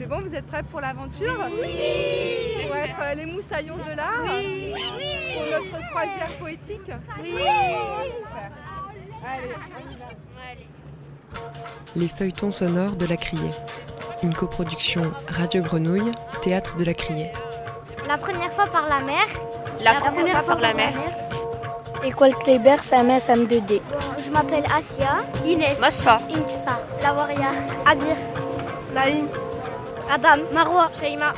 C'est bon, vous êtes prêts pour l'aventure Oui Pour être euh, les moussaillons de l'art Oui Pour notre croisière poétique Oui Allez, on y va. Les feuilletons sonores de la Criée. Une coproduction Radio Grenouille, Théâtre de la Criée. La première fois par la mer. La, première, fois par la mer. École Kléber, CMS M2D. Je m'appelle Asia. Inès. Masfa. Intissa. Lawaria. Abir. Naïm. Adam. Marwa. Shaima.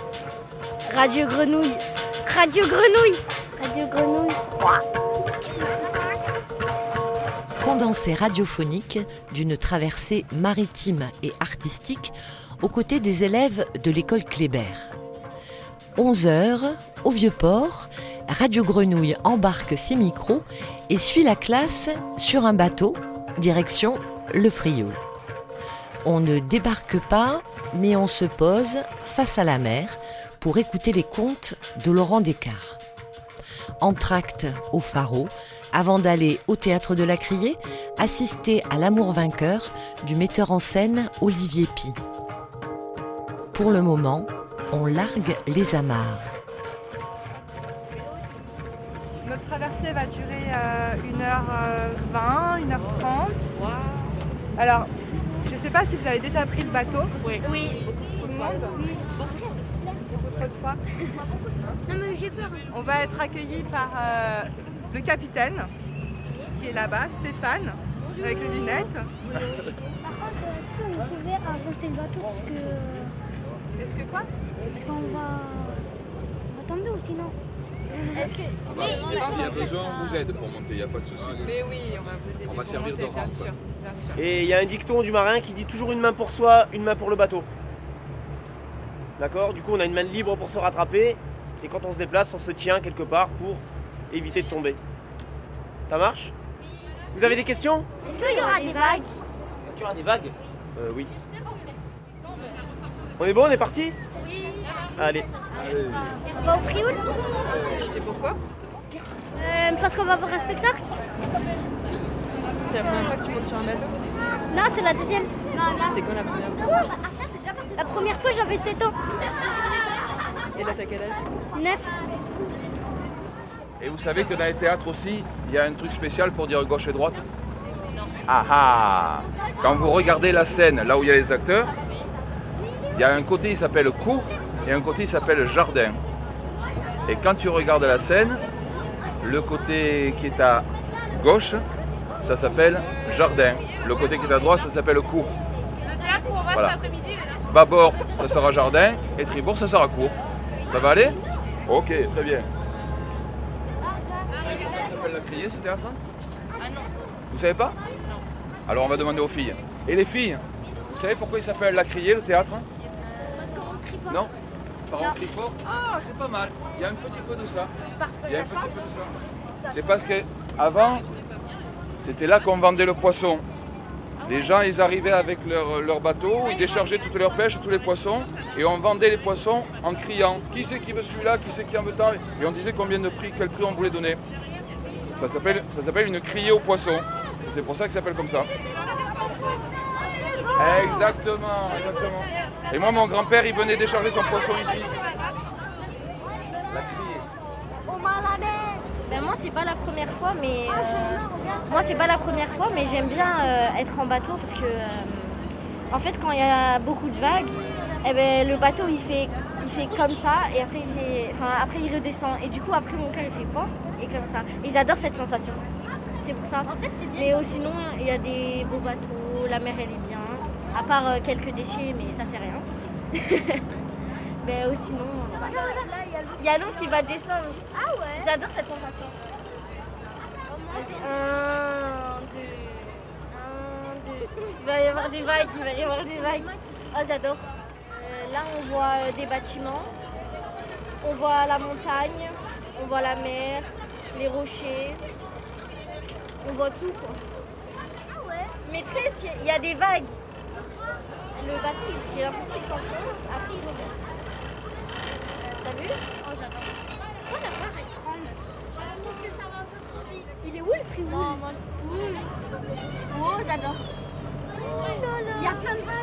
Radio Grenouille. Radio Grenouille. Radio Grenouille. Condensé radiophonique d'une traversée maritime et artistique aux côtés des élèves de l'école Kléber. 11 heures, au Vieux-Port, Radio Grenouille embarque ses micros et suit la classe sur un bateau, direction le Frioul. On ne débarque pas, mais on se pose face à la mer pour écouter les contes de Laurent Descartes. Entracte au pharo, avant d'aller au théâtre de la Criée, assister à l'amour vainqueur du metteur en scène Olivier Pi. Pour le moment, on largue les amarres. Notre traversée va durer euh, 1h20, 1h30. Alors, je ne sais pas si vous avez déjà pris le bateau. Oui. Oui. Tout le monde Beaucoup trop de fois. Non mais j'ai peur. On va être accueillis par euh, le capitaine qui est là-bas, Stéphane, avec les lunettes. Par contre, est-ce que vous pouvez avancer le bateau? Parce que Est-ce que quoi? parce qu'on va on va tomber ou sinon? Est-ce que S'il y a besoin, on vous aide pour monter, il n'y a pas de souci. Mais oui, on va vous aider On va pour servir monter, de bien rampe. sûr, bien sûr. Et il y a un dicton du marin qui dit toujours une main pour soi, une main pour le bateau. D'accord? Du coup, on a une main libre pour se rattraper. Et quand on se déplace, on se tient quelque part pour éviter de tomber. Ça marche? Vous avez des questions? Est-ce qu'il y aura des vagues? Est-ce qu'il y aura des vagues? Euh, oui. On est bon, on est parti? Oui. Allez. On va au Frioul? Tu sais pourquoi? Euh, Parce qu'on va voir un spectacle? C'est la première fois que tu montes sur un bateau Non, c'est la deuxième. C'était quand la première fois La première fois, j'avais 7 ans. Et là, t'as quel âge 9. Et vous savez que dans les théâtres aussi, il y a un truc spécial pour dire gauche et droite Ah ah Quand vous regardez la scène, là où il y a les acteurs, il y a un côté qui s'appelle cour et un côté qui s'appelle jardin. Et quand tu regardes la scène, le côté qui est à gauche, ça s'appelle jardin. Le côté qui est à droite, ça s'appelle cour. Voilà. Bâbord, ça sera jardin, et tribord, ça sera cour. Ça va aller? Ok, très bien. Ça s'appelle la criée ce théâtre Ah non. Vous savez pas? Alors on va demander aux filles. Et les filles, vous savez pourquoi il s'appelle la criée le théâtre Parce qu'on crie pas. Non? Par on crie fort? Ah, c'est pas mal. Il y a un petit peu de ça. Parce que Il y a un petit peu de ça. C'est parce que avant, c'était là qu'on vendait le poisson. Les gens, ils arrivaient avec leur, bateau, ils déchargeaient toutes leurs pêches, tous les poissons, et on vendait les poissons en criant Qui c'est qui veut celui-là? Qui c'est qui en veut tant? Et on disait combien de prix, quel prix on voulait donner. Ça s'appelle, ça s'appelle une criée au poisson. C'est pour ça qu'il s'appelle comme ça. Exactement, exactement. Et moi, mon grand-père, il venait décharger son poisson ici. La criée. On va à la mer. Ben moi c'est pas la première fois mais euh, moi c'est pas la première fois mais j'aime bien euh, être en bateau parce que euh, en fait quand il y a beaucoup de vagues eh ben, le bateau il fait il fait comme ça et après il fait- enfin après il redescend et du coup après mon cœur il fait pas et comme ça et j'adore cette sensation c'est pour ça En fait, c'est bien. mais euh, sinon il y a des beaux bateaux la mer elle est bien à part euh, quelques déchets mais ça c'est rien mais sinon voilà. Là, là, il y a l'eau. il y a l'eau qui va descendre Ah ouais J'adore cette sensation. Vas-y, un, deux, un, deux. Il va y avoir des vagues, il va y avoir des vagues. Ah, j'adore. Euh, là, on voit des bâtiments, on voit la montagne, on voit la mer, les rochers, on voit tout quoi. Ah ouais très, il y a des vagues. Le bateau, j'ai l'impression qu'il s'enfonce, après il remonte. T'as vu? Oh, j'adore. Pourquoi la barre elle tremble Je trouve que ça va un peu trop vite. Il est où le moi. Oh, j'adore. Il y a plein de vagues.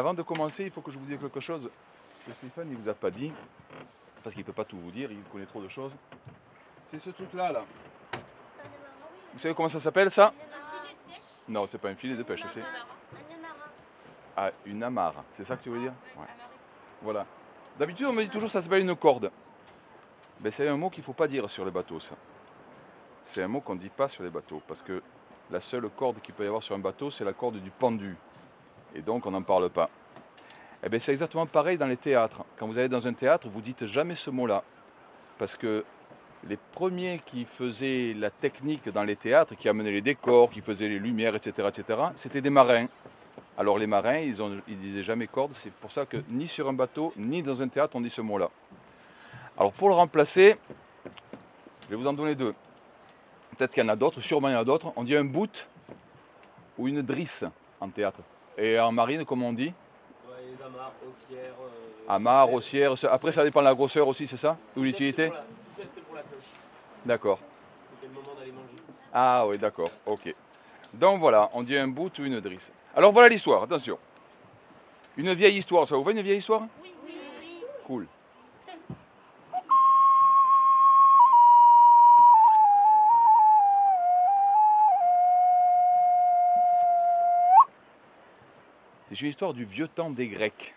Avant de commencer, il faut que je vous dise quelque chose que Stéphane ne vous a pas dit, parce qu'il ne peut pas tout vous dire, il connaît trop de choses. C'est ce truc-là, là. Vous savez comment ça s'appelle, ça? Non, c'est pas un filet de pêche, c'est... Ah, une amarre, c'est ça que tu veux dire? Ouais. Voilà. D'habitude, on me dit toujours que ça s'appelle une corde. Ben, c'est un mot qu'il ne faut pas dire sur les bateaux, ça. C'est un mot qu'on ne dit pas sur les bateaux, parce que la seule corde qu'il peut y avoir sur un bateau, c'est la corde du pendu. Et donc, on n'en parle pas. Eh bien, c'est exactement pareil dans les théâtres. Quand vous allez dans un théâtre, vous dites jamais ce mot-là. Parce que les premiers qui faisaient la technique dans les théâtres, qui amenaient les décors, qui faisaient les lumières, etc., etc., c'était des marins. Alors les marins, ils ne ils disaient jamais corde. C'est pour ça que ni sur un bateau, ni dans un théâtre, on dit ce mot-là. Alors pour le remplacer, je vais vous en donner deux. Peut-être qu'il y en a d'autres, sûrement il y en a d'autres. On dit un bout ou une drisse en théâtre. Et en marine, comment on dit les amarres, haussières. Amarre, haussière. ça- Après, ça dépend de la grosseur aussi, c'est ça Ou l'utilité C'était pour la cloche. D'accord. C'était le moment d'aller manger. Ah oui, d'accord, ok. Donc voilà, on dit un bout ou une drisse. Alors voilà l'histoire, attention. Une vieille histoire, ça vous va une vieille histoire? Oui, oui, oui. Cool. C'est une histoire du vieux temps des Grecs.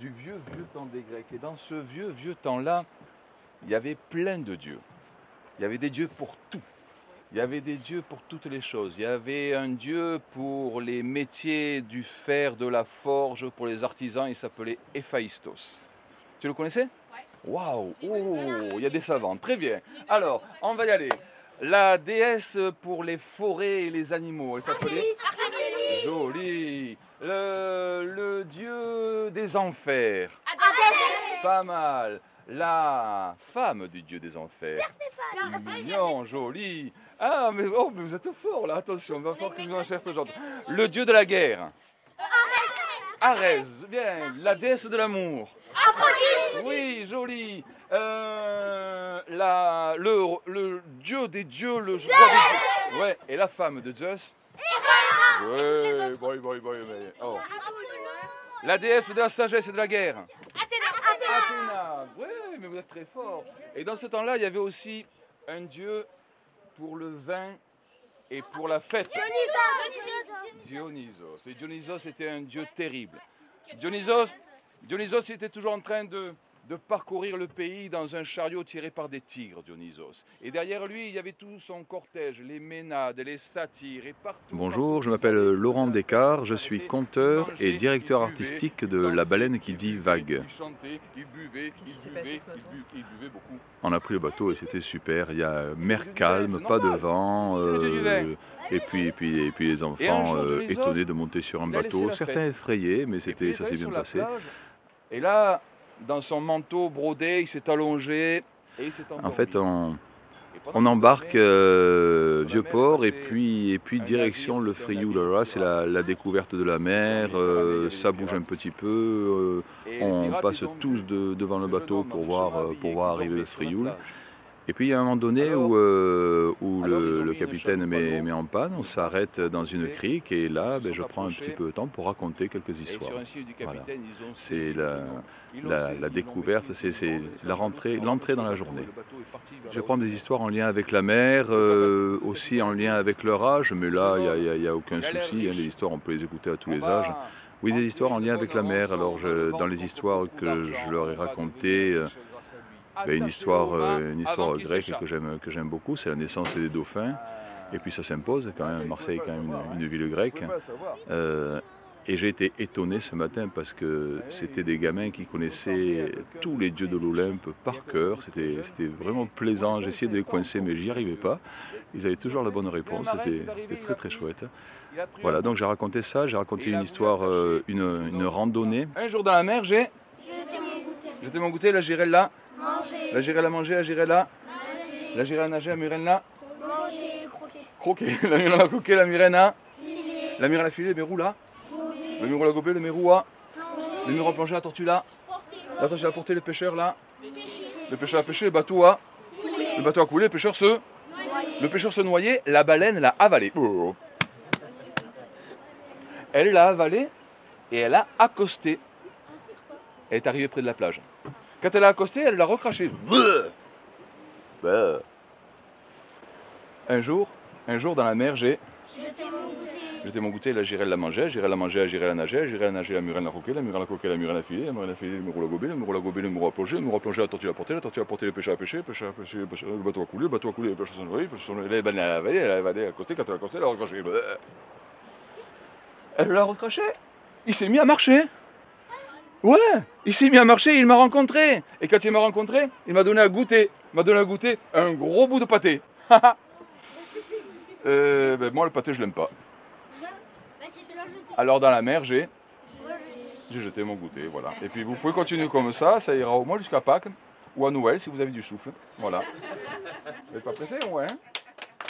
Du vieux, vieux temps des Grecs. Et dans ce vieux, vieux temps-là, il y avait plein de dieux. Il y avait des dieux pour tout. Il y avait des dieux pour toutes les choses. Il y avait un dieu pour les métiers du fer, de la forge, pour les artisans. Il s'appelait Héphaïstos. Tu le connaissais? Waouh Oh, il y a des savants. Très bien. Alors, on va y aller. La déesse pour les forêts et les animaux. Elle s'appelait Joli. Le, le dieu des enfers. Pas mal. La femme du dieu des enfers. Mignon, joli. Ah, mais, oh, mais vous êtes fort là, attention, il va falloir que je vous en cherche aujourd'hui. Le dieu de la guerre. Arès, bien. La déesse de l'amour. Oui, joli. Euh, la, le, le dieu des dieux, le roi des dieux. Ouais, et la femme de Zeus. Boy, boy, boy, mais- oh. La déesse de la sagesse et de la guerre. Athéna. Oui, mais vous êtes très fort. Et dans ce temps-là, il y avait aussi un dieu pour le vin et pour la fête. Dionysos. Et Dionysos était un dieu terrible. Dionysos, Dionysos était toujours en train de, de parcourir le pays dans un chariot tiré par des tigres, Dionysos. Et derrière lui, il y avait tout son cortège, les ménades, les satyres et partout. Bonjour, je m'appelle Laurent Descartes, je suis conteur et directeur artistique de La Baleine qui dit Vague. On a pris le bateau et c'était super. Il y a mer calme, pas de vent. Euh, et puis, et puis, et puis les enfants euh, étonnés de monter sur un bateau. Certains effrayés, mais c'était, ça est s'est bien passé. Et là, dans son manteau brodé, il s'est allongé et il s'est endormi. En fait, on, embarque euh, sur la vieux mer port et puis, et puis direction le Frioul. là, c'est la, découverte de la mer. Euh, ça bouge un petit peu. euh, on passe tous de- devant le bateau pour voir, pour voir arriver le Frioul. Et puis il y a un moment donné Alors- où, euh, où le, capitaine met, met en panne, on s'arrête dans une crique et là ben, je prends un petit peu de temps pour raconter quelques histoires. Voilà. C'est la- découverte, c'est- la rentrée- l'entrée dans la journée. Je prends des histoires en lien avec la mer, euh, aussi en lien avec leur âge, mais là il n'y a, aucun souci. hein, les histoires, on peut les écouter à tous les âges. Oui, des histoires en lien avec la mer. Alors je- dans les histoires que je leur ai racontées, devenir euh, ben, une histoire, euh, une histoire grecque que j'aime que j'aime beaucoup, c'est la naissance des dauphins. Et puis ça s'impose quand même. Marseille est quand même une, une ville grecque. Euh, Et j'ai été étonné ce matin parce que c'était des gamins qui connaissaient tous les dieux de l'Olympe par cœur. C'était vraiment plaisant. J'essayais de les coincer, mais j'y arrivais pas. Ils avaient toujours la bonne réponse. C'était très très chouette. Voilà, donc j'ai raconté ça. J'ai raconté une histoire, euh, une, une, randonnée. Un jour dans la mer, j'ai jeté mon goûter. Là, j'irai là. Manger. La manger. Là, j'irai là. Là, j'irai la nager. La murène là. Manger, croquer. Croquer. La murène a croquer. La murène a. La murène a filé. Le mérou là. Le mérou a gobé. Le mérou a. Le mérou a plongé. La tortue là. La tortue a porté. Le pêcheur là. Le pêcheur a pêché. Le bateau a. Le bateau a coulé. Le pêcheur se. Le pêcheur se noyait. La baleine l'a avalé. Oh. Elle l'a avalé et elle a accosté. Elle est arrivée près de la plage. Quand elle a accosté, elle l'a recraché. Un jour, un jour dans la mer, j'ai J'étais mon goûter, la girelle la mangeait, j'irai la manger, j'irai la nager, j'irai la nager, la murène la croquer, la murène la croquer, la murène la filer, la murène la filer, le murou la gober, le murou la gober, le murou a plongé, le murou a plongé, la tortue a porté, la tortue a porté, le pêcheur a pêché, le pêcheur a pêché, le bateau a coulé, le bateau a coulé, le pêcheur s'en noyé, le pêcheur s'en noyé, elle avalé, elle a avalé, a accosté, quand elle a accosté, elle a recraché. Elle l'a recraché. Il s'est mis à marcher. Ouais, il s'est mis à marcher, il m'a rencontré. Et quand il m'a rencontré, il m'a donné à goûter. Il m'a donné à goûter un gros bout de pâté. euh, ben moi, le pâté, je l'aime pas. Alors, dans la mer, j'ai. J'ai jeté mon goûter, voilà. Et puis, vous pouvez continuer comme ça, ça ira au moins jusqu'à Pâques ou à Noël si vous avez du souffle. Voilà. Vous n'êtes pas pressé, ouais hein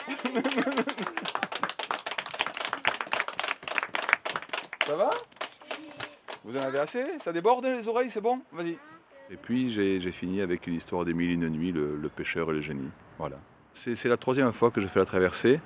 Ça va? Vous en avez assez? Ça déborde les oreilles, c'est bon? Vas-y. Et puis j'ai fini avec une histoire des mille et une nuits, le, pêcheur et le génie. Voilà. C'est la troisième fois que je fais la traversée.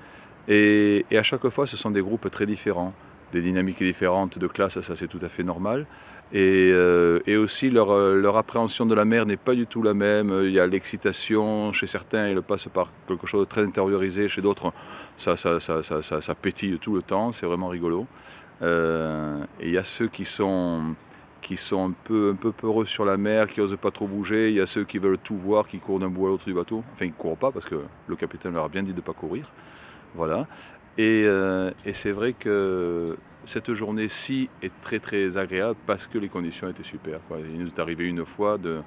Et, à chaque fois, ce sont des groupes très différents, des dynamiques différentes de classe, ça c'est tout à fait normal. Et, euh, aussi leur, leur, appréhension de la mer n'est pas du tout la même. Il y a l'excitation chez certains, ils passent par quelque chose de très intériorisé, chez d'autres, ça, ça, pétille tout le temps, c'est vraiment rigolo. Euh, et il y a ceux qui sont, qui sont un peu, un peu peureux sur la mer, qui n'osent pas trop bouger. Il y a ceux qui veulent tout voir, qui courent d'un bout à l'autre du bateau. Enfin, ils ne courent pas parce que le capitaine leur a bien dit de ne pas courir. Voilà. Et, euh, et c'est vrai que cette journée-ci est très très agréable parce que les conditions étaient super. Il nous est arrivé une fois de,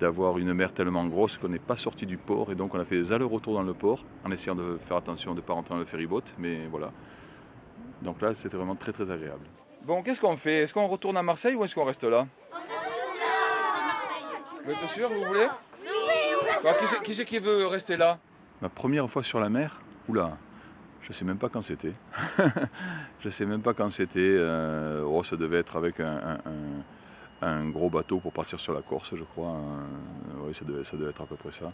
d'avoir une mer tellement grosse qu'on n'est pas sorti du port et donc on a fait des allers-retours dans le port en essayant de faire attention de ne pas rentrer dans le ferryboat. Mais voilà, donc là, c'était vraiment très très agréable. Bon, qu'est-ce qu'on fait? Est-ce qu'on retourne à Marseille ou est-ce qu'on reste là? On reste là à Marseille. Vous êtes sûr, vous voulez? Oui, Qui c'est qui veut rester là? Ma première fois sur la mer? Oula, je sais même pas quand c'était. je sais même pas quand c'était. Euh, oh, ça devait être avec un, gros bateau pour partir sur la Corse, je crois. Oui, ça devait, être à peu près ça.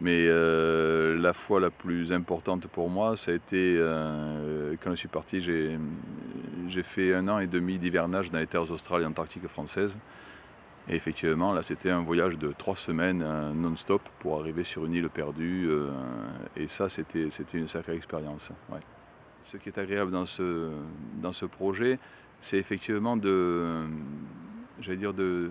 Mais euh, la fois la plus importante pour moi, ça a été euh, quand je suis parti, j'ai fait un an et demi d'hivernage dans les terres australes et antarctiques françaises. Et effectivement, là, c'était un voyage de trois semaines euh, non-stop pour arriver sur une île perdue. et ça, c'était une sacrée expérience. Ce qui est agréable dans ce, projet, c'est effectivement de, dire de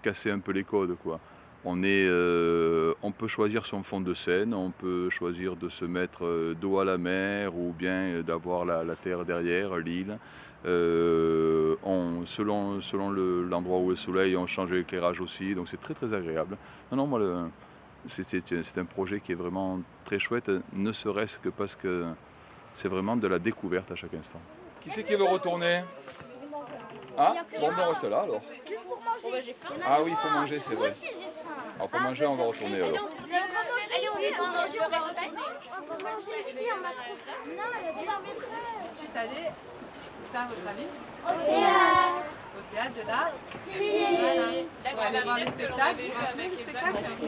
casser un peu les codes. Quoi. On, est, euh, on peut choisir son fond de scène, on peut choisir de se mettre euh, dos à la mer ou bien d'avoir la, terre derrière, l'île. Euh, selon selon l'endroit où est le soleil, on change l'éclairage aussi, donc c'est très très agréable. Non, non, moi, c'est un projet qui est vraiment très chouette, ne serait-ce que parce que c'est vraiment de la découverte à chaque instant. Qui c'est qui veut retourner? Ah, bon, on reste là alors. Juste pour manger. Ah oui, il faut manger, c'est vrai. Alors pour manger, on va retourner alors. Allez, on va manger, on va retourner. On va manger ici, on va trouver. Non, elle a dit la maîtresse. Je suis allée, ça à votre avis Au théâtre. Au théâtre de. Pour aller voir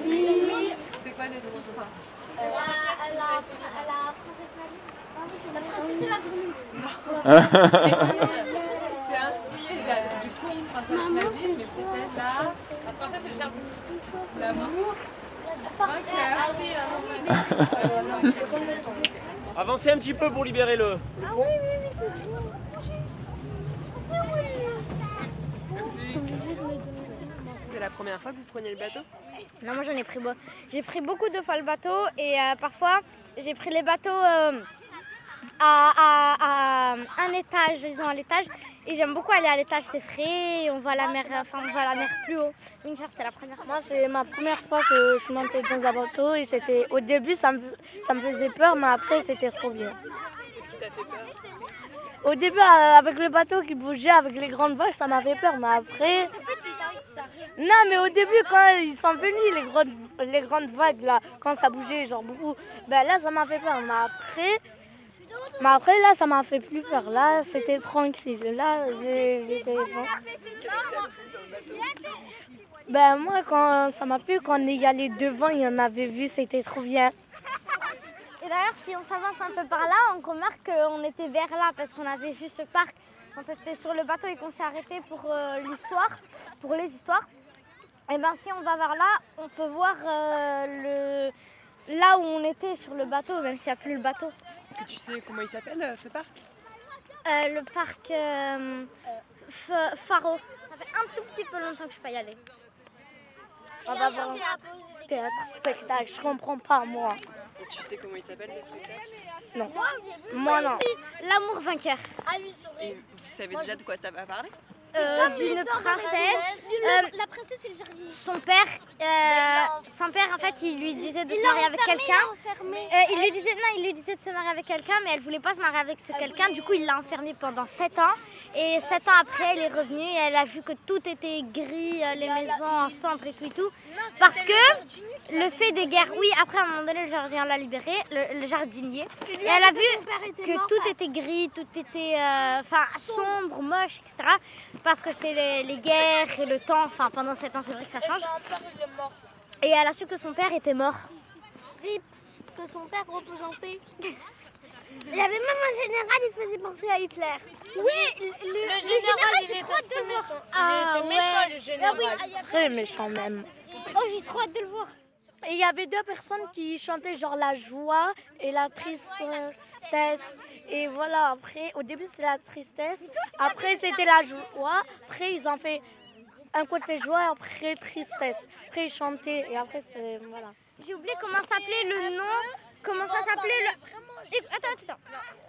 Oui. C'était quoi les titres La princesse Marie. La princesse la grenouille. Princesse mais c'était la... La princesse et le jardin. L'amour. Avancez un petit peu pour libérer le, Ah oui, oui, oui, Merci. C'était la première fois que vous preniez le bateau? Non, moi j'en ai pris, j'ai pris beaucoup de fois le bateau et euh, parfois j'ai pris les bateaux euh, à, à, un étage, ils ont à l'étage. Et j'aime beaucoup aller à l'étage, c'est frais, on voit la mer, enfin on voit la mer plus haut. c'était la première fois. Moi, c'est ma première fois que je montais dans un bateau et c'était, au début, ça me, ça me faisait peur, mais après, c'était trop bien. Qu'est-ce qui t'a fait peur? Au début, euh, avec le bateau qui bougeait, avec les grandes vagues, ça m'a fait peur, mais après. Non, mais au début, quand ils sont venus, les grandes, les grandes vagues, là, quand ça bougeait, genre beaucoup, ben là, ça m'a fait peur. Mais après, mais après, là, ça m'a fait plus peur. Là, c'était tranquille. Là, j'étais. Ben, moi, quand ça m'a plu, quand on est allé devant, il y en avait vu, c'était trop bien. Et d'ailleurs, si on s'avance un peu par là, on remarque qu'on était vers là parce qu'on avait vu ce parc quand on était sur le bateau et qu'on s'est arrêté pour euh, l'histoire, pour les histoires. Et bien, si on va vers là, on peut voir euh, le, là où on était sur le bateau, même s'il n'y a plus le bateau. Est-ce que tu sais comment il s'appelle euh, ce parc euh, Le parc euh, Faro. Ça fait un tout petit peu longtemps que je ne suis pas y aller. On va voir théâtre, spectacle, je comprends pas moi. Et tu sais comment il s'appelle le spectacle Non. Moi, non. L'amour vainqueur. Et vous savez déjà de quoi ça va parler? Euh, d'une princesse. Euh, la princesse et le jardinier. Son père, euh, son père en fait, il lui disait de se marier avec quelqu'un. il lui disait non, il lui disait de se marier avec quelqu'un, mais elle voulait pas se marier avec ce quelqu'un. Du coup, il l'a enfermée pendant 7 ans. Et 7 ans après, elle est revenue et elle a vu que tout était gris, les maisons en cendres et tout et tout. Parce que le fait des guerres, oui, après à un moment donné, le jardinier l'a libéré, le, jardinier. Et elle a vu que tout était gris, tout était enfin sombre, moche, etc parce que c'était les, guerres et le temps. Enfin, pendant 7 ans, c'est vrai que ça change. Et elle a su que son père était mort. Rip, que son père repose en paix. Il y avait même un général, il faisait penser à Hitler. Oui, le, le, général, j'ai trop hâte de le voir. Ah, il était méchant, le général. Ah Très méchant même. Oh, j'ai trop hâte de le voir. Et il y avait deux personnes qui chantaient genre la joie et la tristesse. Et voilà, après, au début c'était la tristesse, après c'était la joie, après ils ont fait un côté joie, après tristesse. Après ils chantaient et après c'était. Voilà. J'ai oublié comment s'appelait le nom, comment ça s'appelait le. Attends, attends.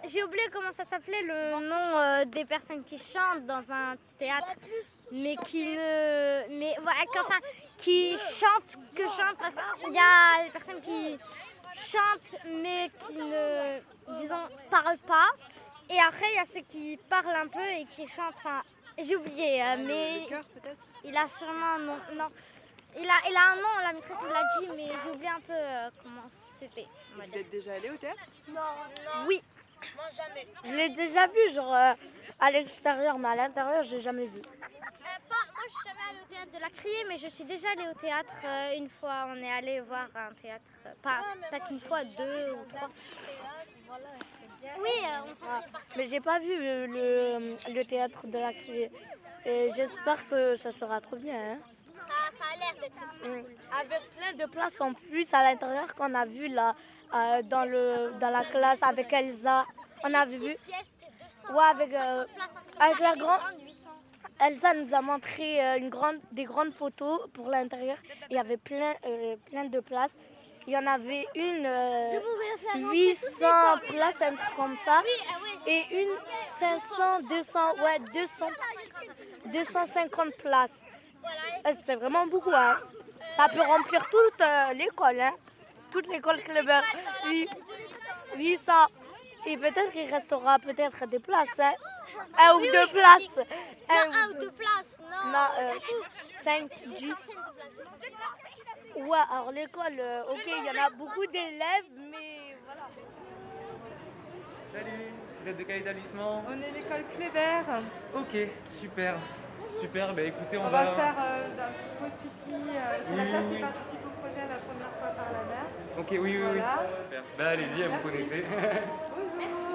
J'ai oublié comment ça s'appelait le nom euh, des personnes qui chantent dans un petit théâtre, mais qui ne, mais enfin, qui chantent que chantent parce qu'il y a des personnes qui chantent mais qui ne, disons, parlent pas. Et après, il y a ceux qui parlent un peu et qui chantent. Enfin, j'ai oublié, euh, mais il a sûrement un nom. Non, il a, il a un nom, la maîtresse me l'a dit, mais j'ai oublié un peu euh, comment c'était. Vous êtes déjà allé au théâtre? Non, non. Oui. Moi, jamais. Je l'ai déjà vu, genre euh, à l'extérieur, mais à l'intérieur, je l'ai jamais vu. Pas, moi, je suis jamais allée au théâtre de la Criée, mais je suis déjà allée au théâtre une fois. On est allé voir un théâtre, pas peut-être une fois, deux ou trois. Oui, on s'assied par Mais j'ai pas vu le, le, théâtre de la Criée. Et j'espère que ça sera trop bien. Hein. Ah, ça a l'air d'être super cool. Avec plein de places en plus à l'intérieur qu'on a vu là, euh, dans, le, dans la classe avec Elsa. On a vu. Ouais, avec, euh, avec la grande. Elsa nous a montré euh, une grande, des grandes photos pour l'intérieur. Il y avait plein, plein de places. Il y en avait une 800 places, un truc comme ça. Et une 500, 200, ouais, 200, 250 places. C'est vraiment beaucoup. Hein. Ça peut remplir toute l'école. Hein. Toute l'école Kleber. 800. Et peut-être qu'il restera peut-être des places. Hein. Un ou deux places. Un, ou deux places. Non, non euh, 5, 10. Ouais, alors l'école, euh, ok, il y en a beaucoup d'élèves, mais voilà. Salut, vous êtes de quel établissement? On est l'école Cléber. Ok, super. Super, bah écoutez, on, on va... faire euh, un petit pause pipi. Euh, c'est la chasse qui participe au projet la première fois par la mer. Ok, oui, oui, oui. Super. Bah allez-y, vous connaissez. Merci.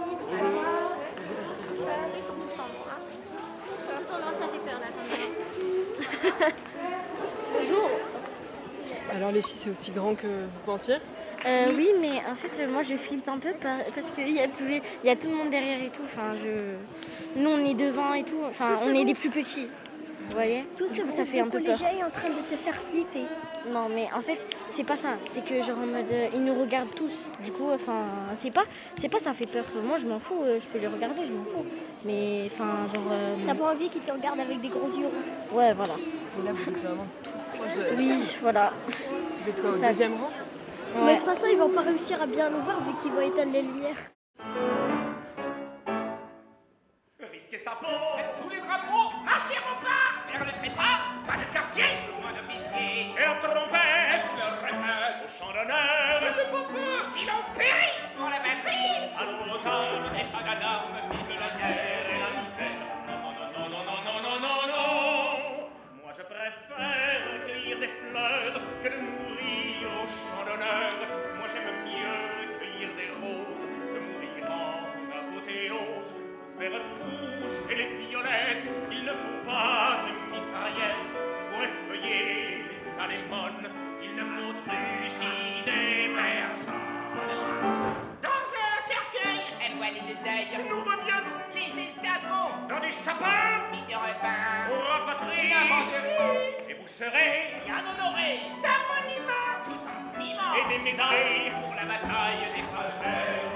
Ils sont tous en noir. Ils sont tous en noir, ça fait peur là. Bonjour. Alors les filles, c'est aussi grand que vous pensiez euh, oui, mais en fait, moi je flippe un peu parce qu'il y, a tout y a tout le monde derrière et tout. Enfin, je... Nous on est devant et tout. Enfin, on est les plus petits. Vous voyez Tout ce Ça fait un peu peur. est en train de te faire flipper. Non, mais en fait, c'est pas ça. C'est que genre en mode, euh, ils nous regardent tous. Du coup, enfin, c'est pas, c'est pas ça fait peur. Moi, je m'en fous. euh, je peux les regarder, je m'en fous. Mais enfin, genre. euh, T'as pas envie qu'ils te regardent avec des gros yeux ronds Ouais, voilà. Et là, vous êtes vraiment tout proche de la Oui, voilà. Vous êtes quoi, au Ça- deuxième rang Mais de toute façon, ils vont pas réussir à bien nous voir vu qu'ils vont éteindre les lumières. Risquez sa peau sous les drapeaux, marchez mon pas vers le trépas, pas de quartier, moins de pitié. Et la trompette, le répète, au chant d'honneur, le papa, si l'on périt pour la patrie, allons aux armes Faire pousser les violettes, il ne faut pas de mitraillettes pour effeuiller les anémones. Il ne faut trucider personne. Dans un cercueil, un voile de deuil, nous reviendrons. Les escadrons dans du sapin, de repas, rapatrier. La banderie. Et vous serez bien honorés d'un monument. Tout en ciment. Et des médailles. Pour la bataille des frères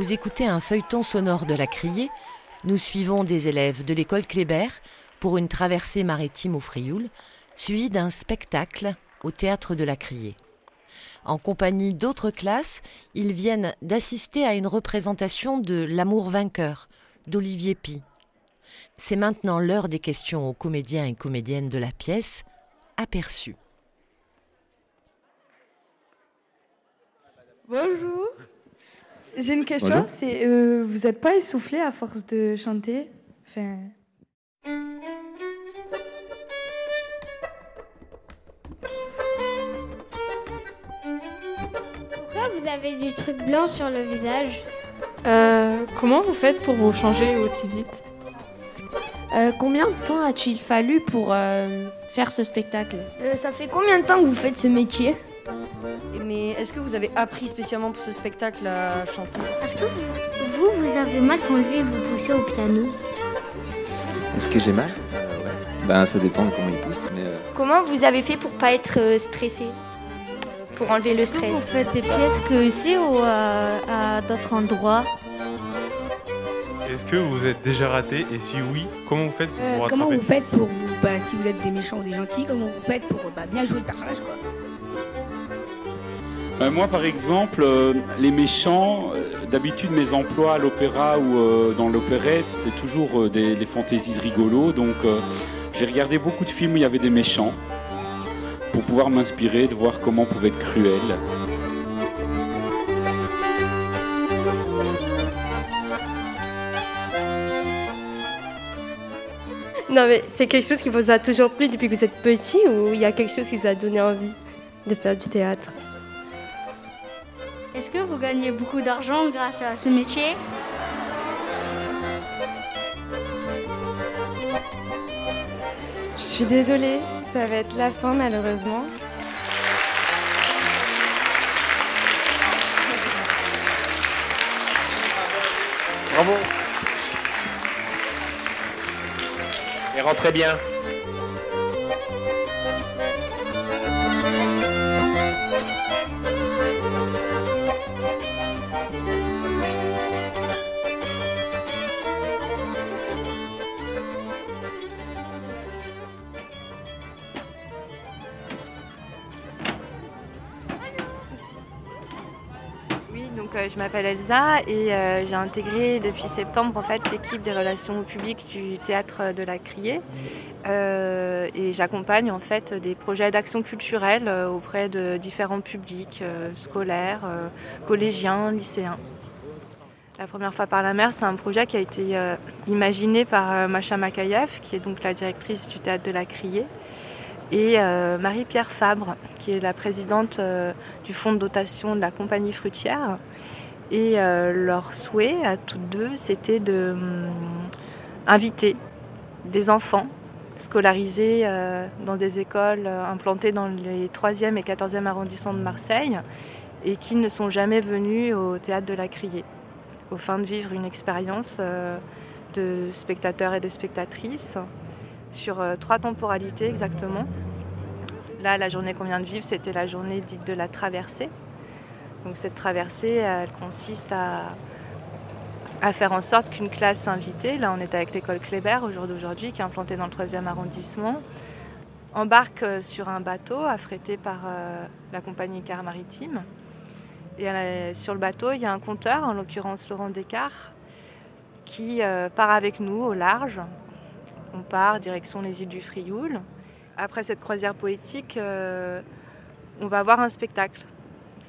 Vous écoutez un feuilleton sonore de la Criée. Nous suivons des élèves de l'école Kléber pour une traversée maritime au Frioul, suivie d'un spectacle au théâtre de la Criée. En compagnie d'autres classes, ils viennent d'assister à une représentation de L'amour vainqueur d'Olivier Pi. C'est maintenant l'heure des questions aux comédiens et comédiennes de la pièce, aperçus. Bonjour. J'ai une question, c'est euh, vous n'êtes pas essoufflé à force de chanter? Enfin... Pourquoi vous avez du truc blanc sur le visage? Euh, comment vous faites pour vous changer aussi vite? Euh, combien de temps a-t-il fallu pour euh, faire ce spectacle? Euh, ça fait combien de temps que vous faites ce métier? Mais est-ce que vous avez appris spécialement pour ce spectacle à chanter? Est-ce que vous, vous, avez mal quand lui vous poussez au piano? Est-ce que j'ai mal? Euh, ouais. Ben ça dépend de comment il pousse, mais euh, Comment vous avez fait pour pas être euh, stressé? Pour enlever le Est-ce que stress? vous faites des pièces que ici ou à, à d'autres endroits? Est-ce que vous êtes déjà raté? Et si oui, comment vous faites pour Euh, vous comment vous faites pour vous, bah, si vous êtes des méchants ou des gentils, comment vous faites pour bah, bien jouer le personnage quoi? Euh, moi, par exemple, euh, les méchants, euh, d'habitude, mes emplois à l'opéra ou dans l'opérette, c'est toujours des, des fantaisies rigolos. Donc, j'ai regardé beaucoup de films où il y avait des méchants pour pouvoir m'inspirer, de voir comment on pouvait être cruel. Non, mais c'est quelque chose qui vous a toujours plu depuis que vous êtes petit ou il y a quelque chose qui vous a donné envie de faire du théâtre? Est-ce que vous gagnez beaucoup d'argent grâce à ce métier Je suis désolée, ça va être la fin malheureusement. Bravo. Et rentrez bien. Je m'appelle Elsa et euh, j'ai intégré depuis septembre en fait l'équipe des relations public du théâtre de la Criée Euh, et j'accompagne en fait des projets d'action culturelle euh, auprès de différents publics scolaires, collégiens, lycéens. La première fois par la mer, c'est un projet qui a été imaginé par Macha Makayev, qui est donc la directrice du théâtre de la Criée. Et Marie-Pierre Fabre, qui est la présidente du fonds de dotation de la compagnie fruitière. Et leur souhait à toutes deux, c'était de hum, inviter des enfants scolarisés dans des écoles implantées dans les 3e et 14e arrondissements de Marseille et qui ne sont jamais venus au théâtre de la Criée, au fin de vivre une expérience euh, de spectateurs et de spectatrices sur euh, trois temporalités exactement. Là, la journée qu'on vient de vivre, c'était la journée dite de la traversée. Donc cette traversée, elle consiste à, à faire en sorte qu'une classe invitée, là on est avec l'école Kléber au jour d'aujourd'hui, qui est implantée dans le 3e arrondissement, embarque euh, sur un bateau affrété par la compagnie Car Maritime et sur le bateau, il y a un compteur, en l'occurrence Laurent Descartes, qui euh, part avec nous au large. On part direction les îles du Frioul. Après cette croisière poétique, euh, on va voir un spectacle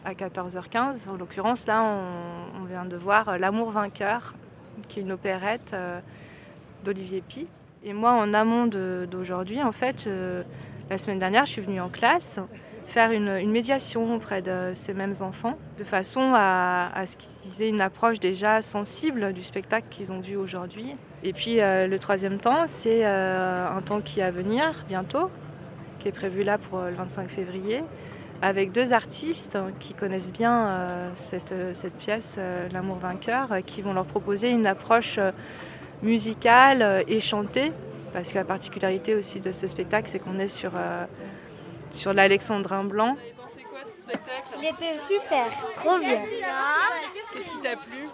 à 14h15. En l'occurrence, là, on, vient de voir L'amour vainqueur, qui est une opérette euh, d'Olivier Pi. Et moi, en amont d'aujourd'hui, en fait, la semaine dernière, je suis venue en classe faire une, médiation auprès de ces mêmes enfants, de façon à, ce qu'ils aient une approche déjà sensible du spectacle qu'ils ont vu aujourd'hui. Et puis euh, le troisième temps, c'est euh, un temps qui est à venir bientôt, qui est prévu là pour le 25 février, avec deux artistes qui connaissent bien euh, cette, cette, pièce, L'amour vainqueur, qui vont leur proposer une approche musicale et chantée, parce que la particularité aussi de ce spectacle, c'est qu'on est sur sur l'Alexandrin blanc. Il était super, trop bien. Qu'est-ce qui t'a plu?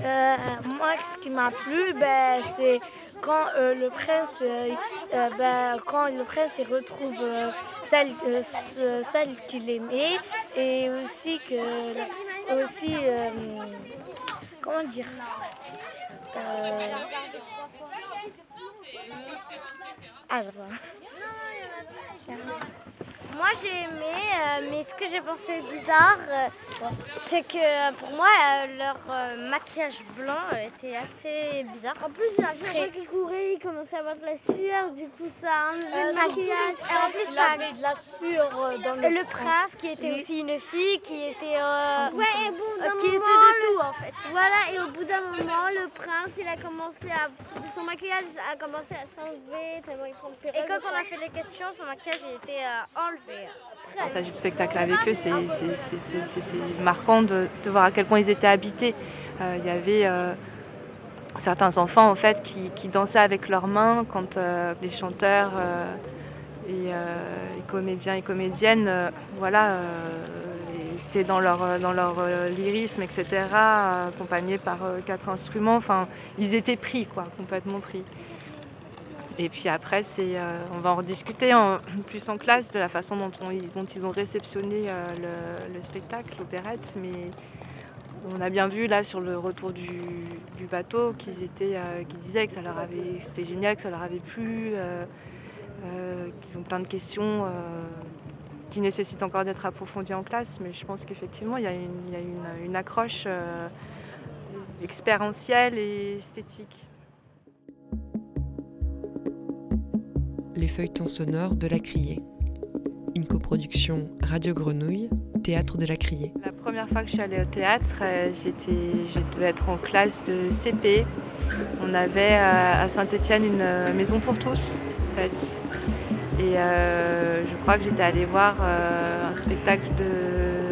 Euh, Moi, ce qui m'a plu, ben, c'est quand euh, le prince, euh, ben, quand le prince il retrouve celle, celle qu'il aimait et aussi que, aussi, comment dire. ah, je vois. 然后 Moi j'ai aimé, euh, mais ce que j'ai pensé bizarre, euh, c'est que euh, pour moi leur maquillage blanc était assez bizarre. En plus, il a fait qu'il courait, il commençait à avoir de la sueur, du coup ça a enlevé le maquillage. Et en plus, ça avait de la sueur dans le. Le prince qui était aussi une fille, qui était. ouais, et bon, qui était de tout en fait. Voilà, et au bout d'un moment, le prince il a commencé à. Son maquillage a commencé à s'enlever, Et quand on a fait les questions, son maquillage il était enlevé. Partager le spectacle avec eux, c'était marquant de, voir à quel point ils étaient habités. Euh, il y avait euh, certains enfants en fait qui, dansaient avec leurs mains quand euh, les chanteurs et les comédiens et comédiennes voilà, étaient dans leur, dans leur lyrisme, etc., accompagnés par quatre instruments. Enfin, ils étaient pris, quoi, complètement pris. Et puis après, euh, on va en rediscuter en, plus en classe de la façon dont, ils ont réceptionné euh, le, spectacle, l'opérette. Mais on a bien vu là sur le retour du, bateau qu'ils étaient, euh, qu'ils disaient que ça leur avait, c'était génial, que ça leur avait plu, qu'ils ont plein de questions qui nécessitent encore d'être approfondies en classe. Mais je pense qu'effectivement, il y a une, il y a une, une accroche expérientielle et esthétique. Les feuilletons sonores de la Criée. Une coproduction Radio Grenouille, Théâtre de la Criée. La première fois que je suis allée au théâtre, euh, j'étais, je être en classe de CP. On avait euh, à Saint-Étienne une euh, maison pour tous, en fait. Et je crois que j'étais allée voir un spectacle de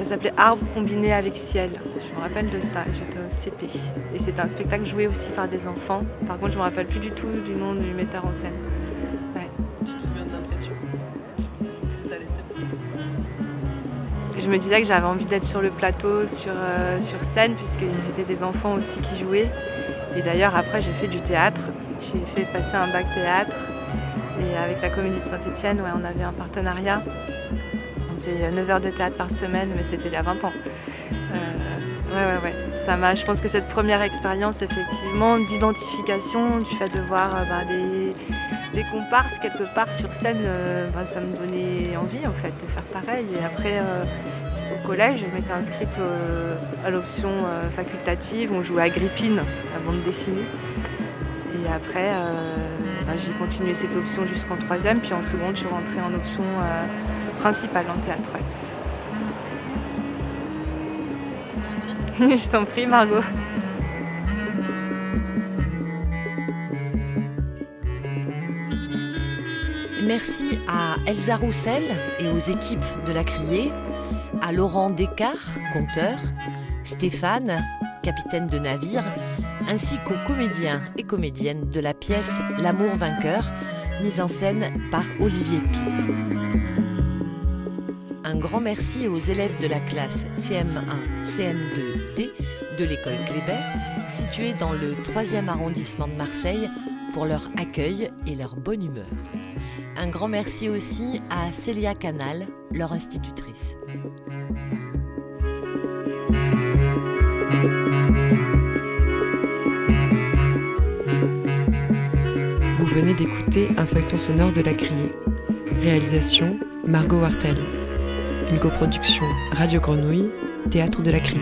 ça s'appelait Arbre combiné avec ciel. Je me rappelle de ça, j'étais au CP. Et c'était un spectacle joué aussi par des enfants. Par contre, je me rappelle plus du tout du nom du metteur en scène. Tu te souviens de l'impression que ça t'a laissé Je me disais que j'avais envie d'être sur le plateau, sur, euh, sur scène, puisque c'était des enfants aussi qui jouaient. Et d'ailleurs, après, j'ai fait du théâtre. J'ai fait passer un bac théâtre. Et avec la comédie de Saint-Etienne, ouais, on avait un partenariat c'est 9 heures de théâtre par semaine, mais c'était il y a 20 ans. Euh, ouais, ouais, ouais. Ça m'a, je pense que cette première expérience, effectivement, d'identification, du fait de voir euh, bah, des, comparses quelque part sur scène, euh, bah, ça me donnait envie, en fait, de faire pareil. Et après, au collège, je m'étais inscrite à l'option facultative. On jouait à Grippine, la bande dessinée. Et après, bah, j'ai continué cette option jusqu'en troisième, puis en seconde, je suis rentrée en option principale en théâtre. Merci. je t'en prie, Margot. Merci à Elsa Roussel et aux équipes de la Criée, à Laurent Descartes, conteur, Stéphane, capitaine de navire, ainsi qu'aux comédiens et comédiennes de la pièce L'amour vainqueur, mise en scène par Olivier Pi. Grand merci aux élèves de la classe CM1, CM2D de l'école Kléber, située dans le 3e arrondissement de Marseille, pour leur accueil et leur bonne humeur. Un grand merci aussi à Célia Canal, leur institutrice. Vous venez d'écouter un feuilleton sonore de la Criée. Réalisation Margot Wartel. Une coproduction Radio Grenouille, Théâtre de la Criée.